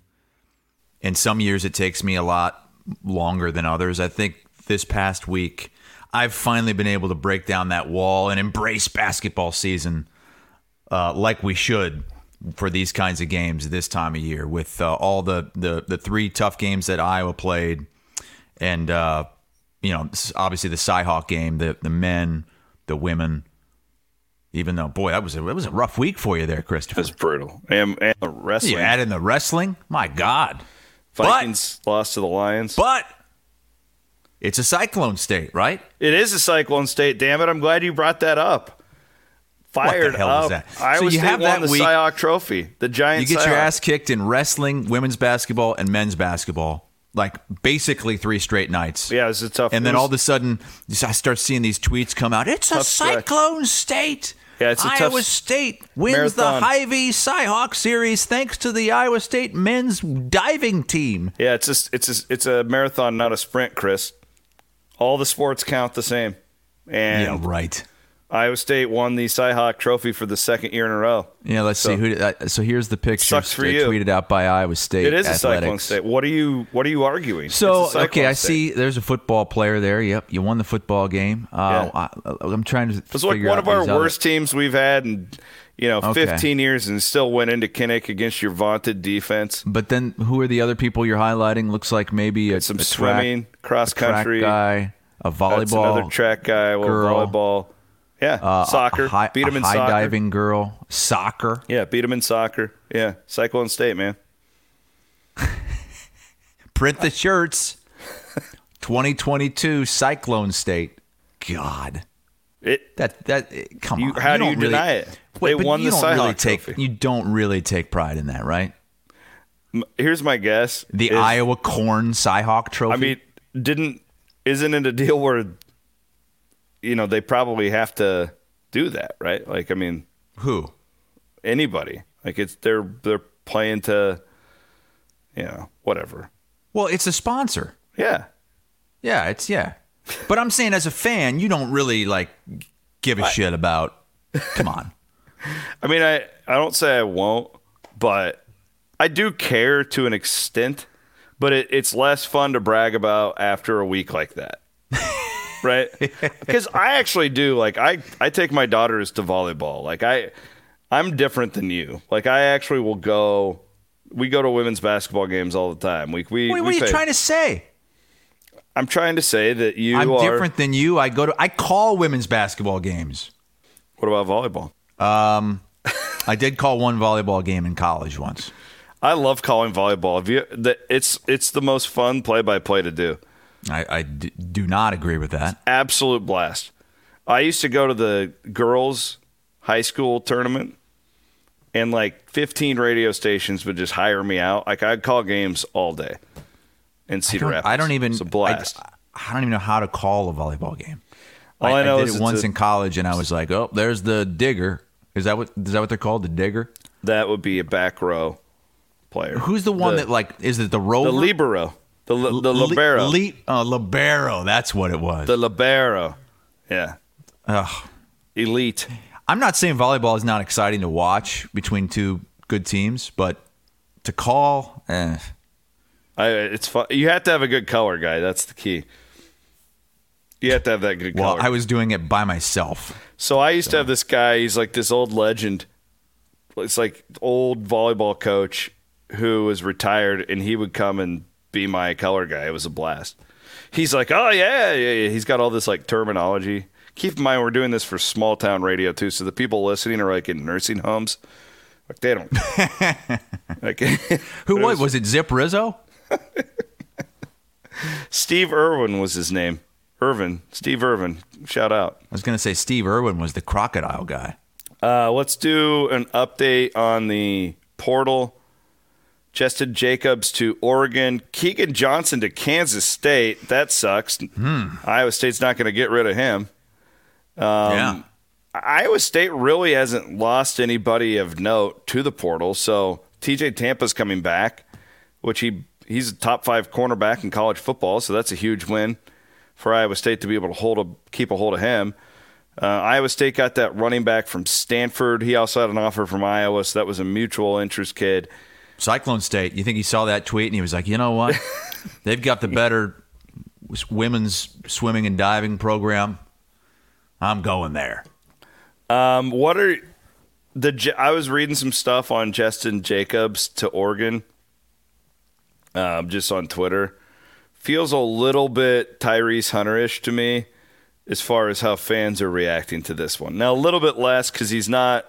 In some years, it takes me a lot longer than others. I think this past week, I've finally been able to break down that wall and embrace basketball season uh, like we should for these kinds of games this time of year with uh, all the, the the three tough games that Iowa played, and uh, you know obviously the Cyhawk game, the the men, the women. Even though, boy, that was a, it was a rough week for you there, Christopher. It's brutal. And, and wrestling. You add in the wrestling, my God. Vikings but, lost to the Lions. But it's a cyclone state, right? It is a cyclone state. Damn it! I'm glad you brought that up. Fired what the hell up. Is that? Iowa so you State have won that the week, Cyhawk Trophy, the giant. You get your ass kicked in wrestling, women's basketball, and men's basketball. Like basically three straight nights. Yeah, it was a tough. And then all of a sudden, I start seeing these tweets come out. It's a cyclone state. Yeah, it's a Iowa tough State wins marathon. the Hy-Vee Cyhawk series thanks to the Iowa State men's diving team. Yeah, it's a, it's a, it's a marathon, not a sprint, Chris. All the sports count the same. And yeah, right. Iowa State won the Cyhawk Trophy for the second year in a row. Yeah, let's So- see who. Did, Uh, so here's the picture Sucks for you. tweeted out by Iowa State. It is a cyclone state. What are you What are you arguing? So It's okay, I state. see. There's a football player there. Yep, you won the football game. Uh, Yeah. I, am trying to. It was like one of our these other- worst teams we've had in you know Okay. 15 years, and still went into Kinnick against your vaunted defense. But then, who are the other people you're highlighting? Looks like maybe a, Some a swimming, track, cross a track country. guy, a That's volleyball, another track guy. Girl. volleyball. Yeah, uh, soccer. high, beat him in high soccer. diving girl, soccer. Yeah, beat him in soccer. Yeah, Cyclone State, man. Print the shirts. 2022 Cyclone State. God, It. that that eh, come You- on. how do don't you really- deny it? Wait, They won you the don't really take. Trophy. You don't really take pride in that, right? Here's my guess. The is- Iowa Corn Cyhawk Trophy. I mean, didn't isn't it a deal where you know they probably have to do that, right? Like, I mean, who? anybody like it's they're they're playing to, you know, whatever. Well, it's a sponsor. Yeah, Yeah, it's yeah. But I'm saying as a fan, you don't really like give a shit about. Come on. I mean, I I don't say I won't, but I do care to an extent. But it, it's less fun to brag about after a week like that, right? Because I actually do like I I take my daughters to volleyball. Like I I'm different than you. Like I actually will go. We go to women's basketball games all the time. We we. Wait, we what are you trying to say? I'm trying to say that you I'm are. different than you. I go to I call women's basketball games. What about volleyball? Um, I did call one volleyball game in college once. I love calling volleyball. You, the, it's it's the most fun play by play to do. I, I d- do not agree with that. absolute blast. I used to go to the girls' high school tournament, and like 15 radio stations would just hire me out. Like I'd call games all day in I Cedar don't, Rapids. I don't even. It's a blast. I, I don't even know how to call a volleyball game. All I know did is it once a- in college, and I was like, "Oh, there's the digger." Is that what is that what they're called? The digger? that would be a back row player. Who's the one The- that like? Is it the rover? the libero? The li- the Li- libero. li- uh, libero. That's what it was. the libero. Yeah, Ugh. elite. I'm not saying volleyball is not exciting to watch between two good teams, but to call, eh. I, it's fun. You have to have a good color guy. That's the key. You have to have that good well, color. Well, I was doing it by myself. So I used to have this guy. He's like this old legend. It's like old volleyball coach who was retired, and he would come and be my color guy. It was a blast. He's like, oh yeah, yeah, yeah. He's got all this like terminology. Keep in mind, we're doing this for small town radio too, so the people listening are like in nursing homes. Like they don't. like, Who was? Was it Zip Rizzo? Steve Irwin was his name. Irvin, Steve Irvin. Shout out. I was going to say Steve Irwin was the crocodile guy. Uh, let's do an update on the portal. Jestin Jacobs to Oregon. Keagan Johnson to Kansas State. That sucks. Iowa State's not going to get rid of him. yeah. Iowa State really hasn't lost anybody of note to the portal. So TJ Tampa's coming back, which he he's a top five cornerback in college football. So that's a huge win for Iowa State to be able to hold a keep a hold of him. Uh, Iowa State got that running back from Stanford. He also had an offer from Iowa, so that was a mutual interest kid. Cyclone State. You think he saw that tweet and he was like, you know what? They've got the better women's swimming and diving program. I'm going there. Um, what are the I was reading some stuff on Jestin Jacobs to Oregon, um, just on Twitter. Feels a little bit Tyrese Hunterish to me, as far as how fans are reacting to this one. Now a little bit less because he's not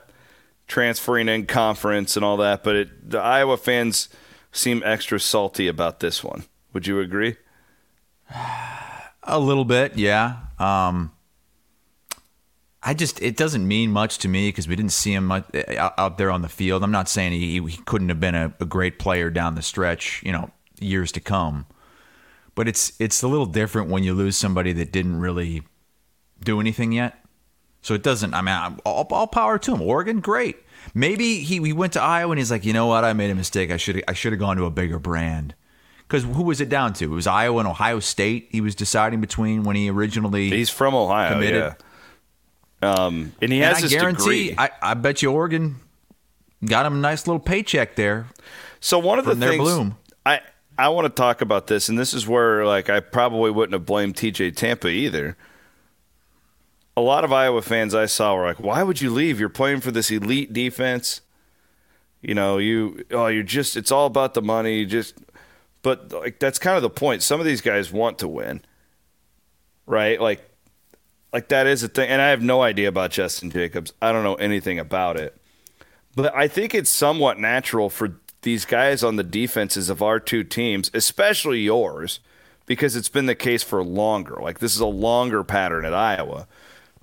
transferring in conference and all that, but it, the Iowa fans seem extra salty about this one. Would you agree? A little bit, yeah. Um, I just it doesn't mean much to me because we didn't see him much, uh, out there on the field. I'm not saying he, he couldn't have been a, a, great player down the stretch, you know, years to come. But it's it's a little different when you lose somebody that didn't really do anything yet. So it doesn't. I mean, all, all power to him. Oregon, great. Maybe he, he went to Iowa and he's like, you know what? I made a mistake. I should I should have gone to a bigger brand. Because who was it down to? It was Iowa and Ohio State. He was deciding between when he originally. He's from Ohio. Committed. Yeah. Um, and he and has I guarantee, I, I, bet you Oregon got him a nice little paycheck there. So one of the things bloom. I I want to talk about this, and this is where like I probably wouldn't have blamed TJ Tampa either. A lot of Iowa fans I saw were like, "Why would you leave? You're playing for this elite defense. You know, you oh, you're just it's all about the money. You just but like that's kind of the point. Some of these guys want to win, right? Like like that is a thing. And I have no idea about Jestin Jacobs. I don't know anything about it. But I think it's somewhat natural for these guys on the defenses of our two teams, especially yours, because it's been the case for longer. Like this is a longer pattern at Iowa.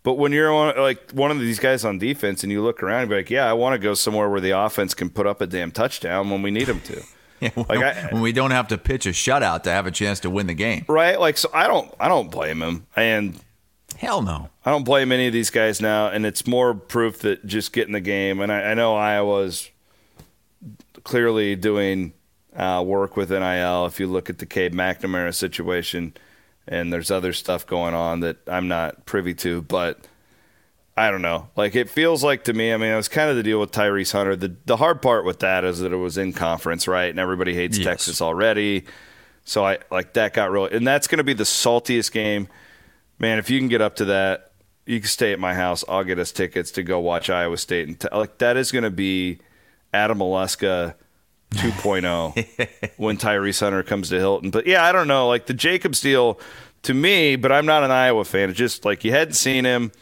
But when you're on, like one of these guys on defense and you look around and be like, yeah, I want to go somewhere where the offense can put up a damn touchdown when we need them to. yeah, when, like I, when we don't have to pitch a shutout to have a chance to win the game. Right? Like so I don't I don't blame him. And Hell no. I don't blame any of these guys now, and it's more proof that just getting the game. And I, I know Iowa's clearly doing uh, work with NIL. If you look at the Cade McNamara situation, and there's other stuff going on that I'm not privy to, but I don't know. Like it feels like to me. I mean, it was kind of the deal with Tyrese Hunter. The the hard part with that is that it was in conference, right? And everybody hates yes. Texas already. So I like that got real, and that's going to be the saltiest game man, if you can get up to that, you can stay at my house. I'll get us tickets to go watch Iowa State, and t- like that is going to be Adam Haluska 2.0 when Tyrese Hunter comes to Hilton. But yeah, I don't know, like the Jacobs deal to me, but I'm not an Iowa fan. It's just like you hadn't seen him.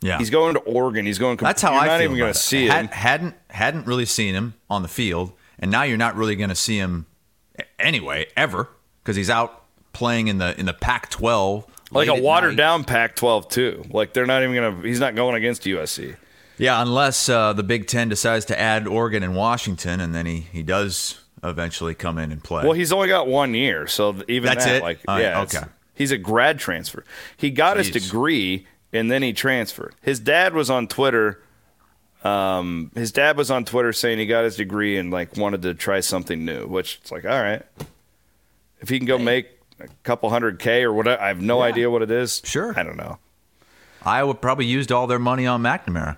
Yeah, he's going to Oregon. He's going. That's how you're I not feel even going to see him. Had, hadn't hadn't really seen him on the field, and now you're not really going to see him anyway ever because he's out playing in the in the Pac-12 like a watered night. down Pac-12 too. Like they're not even gonna. He's not going against USC. Yeah, unless uh, the Big Ten decides to add Oregon and Washington, and then he he does eventually come in and play. Well, he's only got one year, so even that's that, it. Like, uh, yeah, okay. He's a grad transfer. He got Jeez. his degree and then he transferred. His dad was on Twitter. Um, his dad was on Twitter saying he got his degree and like wanted to try something new, which it's like, all right, if he can go hey. make a couple hundred K or whatever. I have no yeah. idea what it is. Sure. I don't know. Iowa probably used all their money on McNamara.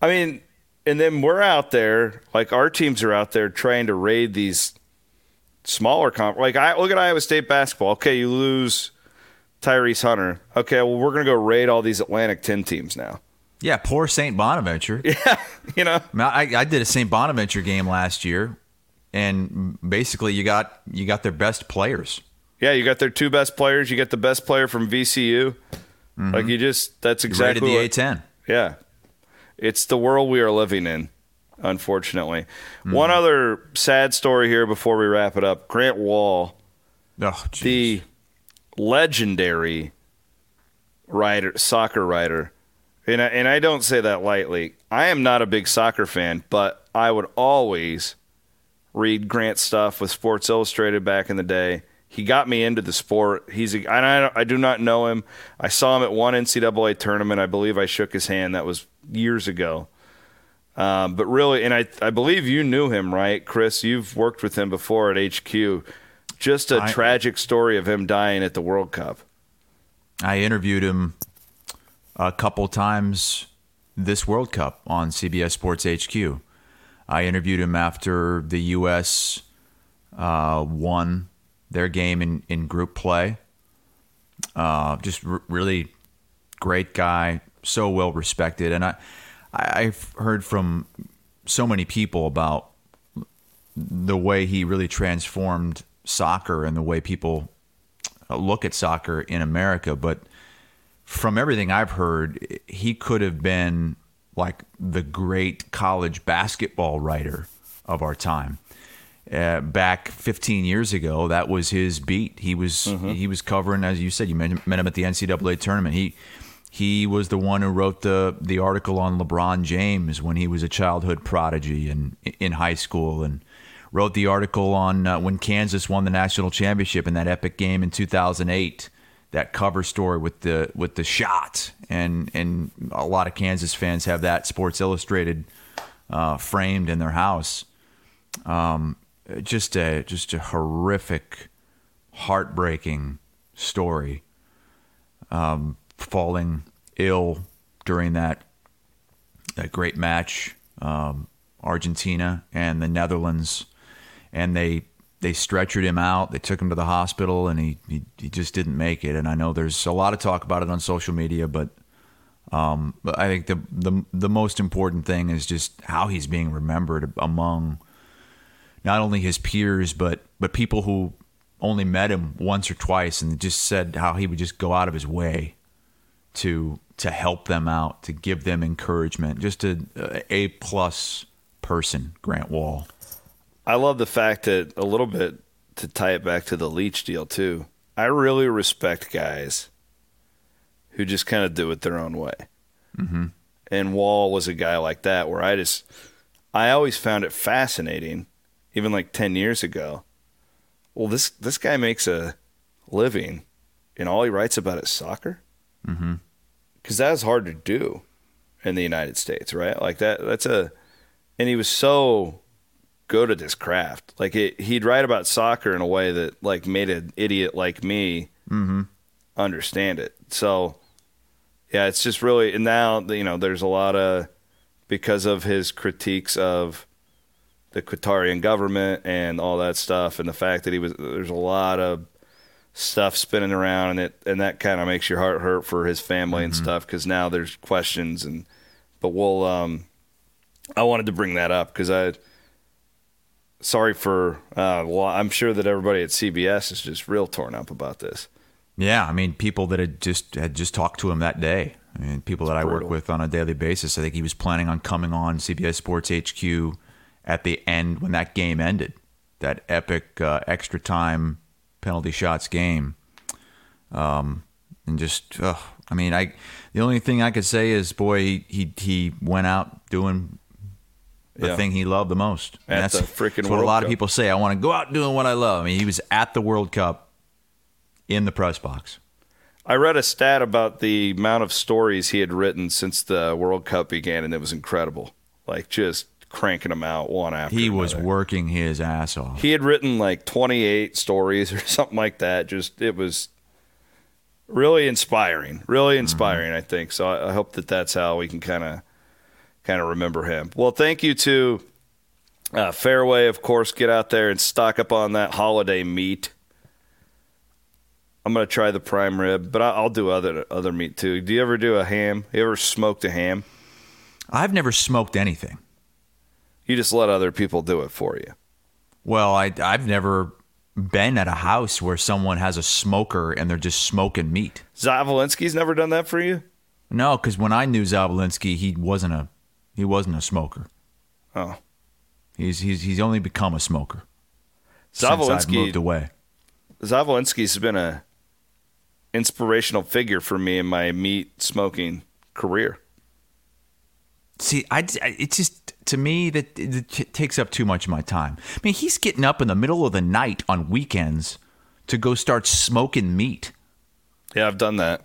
I mean, and then we're out there, like our teams are out there trying to raid these smaller comp. Like I look at Iowa State basketball. Okay, you lose Tyrese Hunter. Okay, well we're gonna go raid all these Atlantic Ten teams now. Yeah, poor St. Bonaventure. Yeah, you know. I, I did a St. Bonaventure game last year and basically you got you got their best players. Yeah, you got their two best players. You get the best player from VCU. Mm-hmm. Like you just that's exactly the A ten. Yeah, it's the world we are living in. Unfortunately, mm-hmm. one other sad story here before we wrap it up. Grant Wahl, oh, the legendary writer, soccer writer, and I, and I don't say that lightly. I am not a big soccer fan, but I would always read Grant stuff with Sports Illustrated back in the day. He got me into the sport. He's a, I, I do not know him. I saw him at one NCAA tournament. I believe I shook his hand. That was years ago. Um, but really, and I, I believe you knew him, right, Chris? You've worked with him before at HQ. Just a I, tragic story of him dying at the World Cup. I interviewed him a couple times this World Cup on CBS Sports HQ. I interviewed him after the U.S. Uh, won their game in, in group play. Uh, just r- really great guy, so well respected, and I I've heard from so many people about the way he really transformed soccer and the way people look at soccer in America. But from everything I've heard, he could have been like the great college basketball writer of our time. Uh, back 15 years ago, that was his beat. He was mm-hmm. he was covering, as you said, you met, met him at the NCAA tournament. He he was the one who wrote the the article on LeBron James when he was a childhood prodigy and in high school, and wrote the article on uh, when Kansas won the national championship in that epic game in 2008. That cover story with the with the shot, and and a lot of Kansas fans have that Sports Illustrated uh, framed in their house. Um, just a just a horrific, heartbreaking story. Um, falling ill during that that great match, um, Argentina and the Netherlands, and they they stretchered him out. They took him to the hospital, and he, he, he just didn't make it. And I know there's a lot of talk about it on social media, but um, I think the, the the most important thing is just how he's being remembered among not only his peers, but but people who only met him once or twice, and just said how he would just go out of his way to to help them out, to give them encouragement. Just a a plus person, Grant Wahl. I love the fact that a little bit to tie it back to the Leach deal too. I really respect guys who just kind of do it their own way. Mm-hmm. And Wahl was a guy like that, where I just I always found it fascinating, even like ten years ago. Well, this this guy makes a living, and all he writes about is soccer. Mm-hmm because that's hard to do in the United States, right? Like that. That's a, and he was so good at this craft. Like it, he'd write about soccer in a way that like made an idiot like me mm-hmm. understand it. So yeah, it's just really and now you know there's a lot of because of his critiques of the Qatarian government and all that stuff, and the fact that he was there's a lot of stuff spinning around and it and that kind of makes your heart hurt for his family and mm-hmm. stuff because now there's questions and but we'll um I wanted to bring that up because I sorry for uh well I'm sure that everybody at CBS is just real torn up about this. Yeah, I mean people that had just had just talked to him that day. I mean people that I work with on a daily basis. I think he was planning on coming on CBS Sports HQ at the end when that game ended. That epic uh, extra time penalty shots game. Um, and just, uh, I mean, I the only thing I could say is, boy, he he, he went out doing the yeah. thing he loved the most. And at that's freaking that's what a lot Cup. of people say. I want to go out doing what I love. I mean, he was at the World Cup in the press box. I read a stat about the amount of stories he had written since the World Cup began, and it was incredible. Like just cranking them out one after. He another. was working his ass off. He had written like 28 stories or something like that. Just it was really inspiring, really inspiring. Mm-hmm. I think so. I, I, hope that that's how we can kind of kind of remember him. Well, thank you to uh, Fareway, of course. Get out there and stock up on that holiday meat. I'm gonna try the prime rib, but I'll do other other meat too. Do you ever do a ham? You ever smoked a ham? I've never smoked anything. You just let other people do it for you. Well, I, I've never been at a house where someone has a smoker and they're just smoking meat. Zavolinsky's never done that for you? No, because when I knew Zavolinsky, he wasn't a he wasn't a smoker. Oh, he's he's he's only become a smoker. Zavolinsky moved away. Zavolinsky's been a inspirational figure for me in my meat smoking career. See, I it just to me that it takes up too much of my time. I mean, he's getting up in the middle of the night on weekends to go start smoking meat. Yeah, I've done that.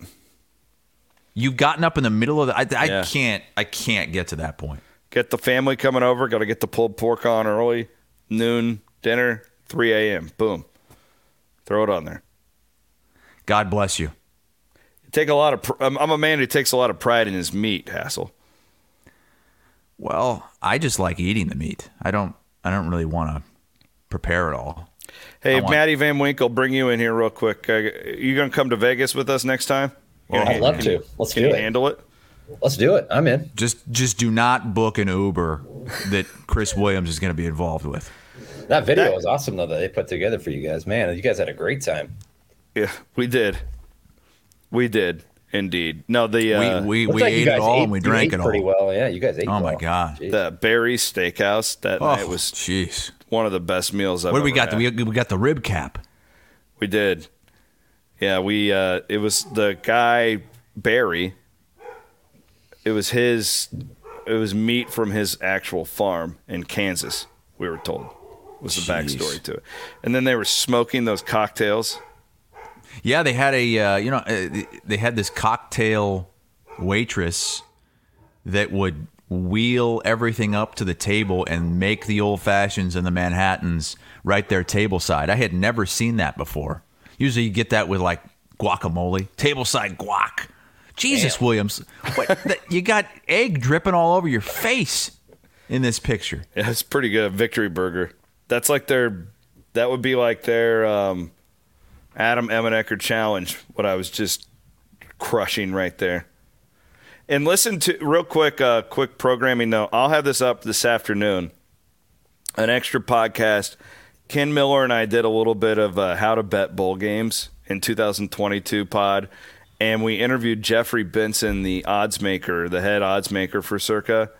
You've gotten up in the middle of the. I, I yeah. can't. I can't get to that point. Get the family coming over. Got to get the pulled pork on early. Noon dinner. 3 a.m. Boom. Throw it on there. God bless you. take a lot of. Um, I'm a man who takes a lot of pride in his meat. Hassel. Well, I just like eating the meat. I don't. I don't really want to prepare it all. Hey, want- Maddie Van Winkle, bring you in here real quick. Uh, you gonna come to Vegas with us next time? I'd love to. Let's can do you it. Handle it. Let's do it. I'm in. Just just do not book an Uber that Chris Williams is going to be involved with. That video that, was awesome though that they put together for you guys. Man, you guys had a great time. Yeah, we did. We did indeed. No, the uh, we we, we like ate it all ate, and we drank it all pretty well. Yeah, you guys ate. Oh my well. god, Jeez. the Barry Steakhouse that oh, night was jeez one of the best meals I've. What do we got? We, we got the rib cap. We did. Yeah, we. uh It was the guy Barry. It was his. It was meat from his actual farm in Kansas. We were told was the Jeez. backstory to it, and then they were smoking those cocktails yeah, they had a uh, you know uh, they had this cocktail waitress that would wheel everything up to the table and make the old fashions and the Manhattans right there table side. I had never seen that before. Usually you get that with like guacamole, table side guac. Jesus Damn. Williams, what, you got egg dripping all over your face in this picture. Yeah, it's pretty good. Victory burger. That's like their. That would be like their. Um, Adam Emmenecker challenge, what I was just crushing right there. And listen to real quick, uh, quick programming note. I'll have this up this afternoon. An extra podcast. Ken Miller and I did a little bit of uh, how to bet bowl games in 2022 pod, and we interviewed Jeffrey Benson, the odds maker, the head odds maker for Circa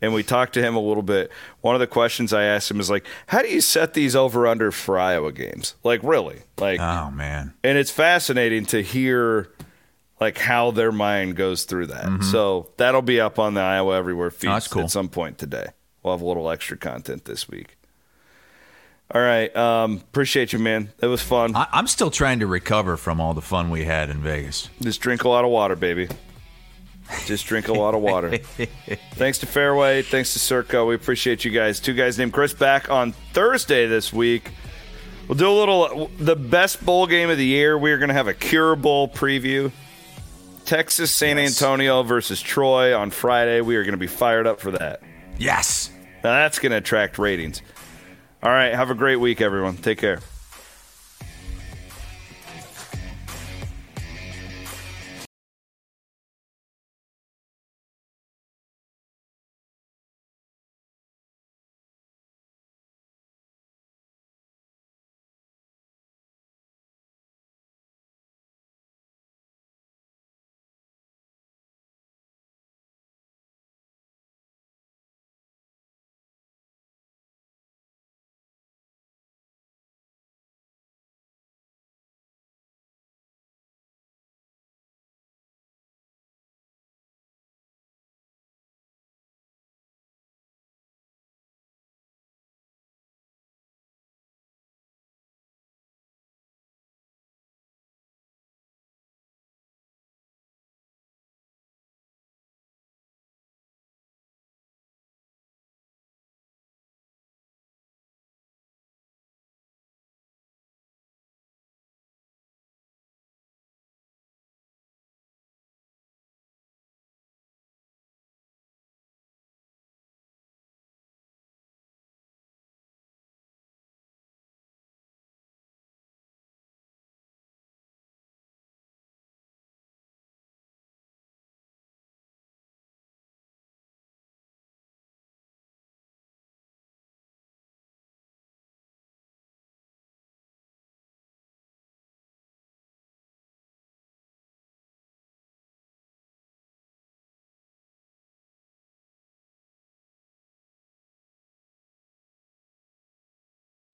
and we talked to him a little bit. One of the questions I asked him is like, "How do you set these over under for Iowa games? Like, really? Like, oh man!" And it's fascinating to hear like how their mind goes through that. Mm-hmm. So that'll be up on the Iowa Everywhere feed oh, cool. at some point today. We'll have a little extra content this week. All right, um, appreciate you, man. It was fun. I- I'm still trying to recover from all the fun we had in Vegas. Just drink a lot of water, baby. Just drink a lot of water. thanks to Fareway. Thanks to Circa. We appreciate you guys. Two guys named Chris back on Thursday this week. We'll do a little, the best bowl game of the year. We're going to have a Cure Bowl preview. Texas San yes. Antonio versus Troy on Friday. We are going to be fired up for that. Yes. Now that's going to attract ratings. All right. Have a great week, everyone. Take care.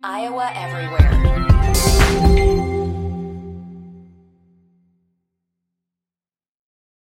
Iowa Everywhere.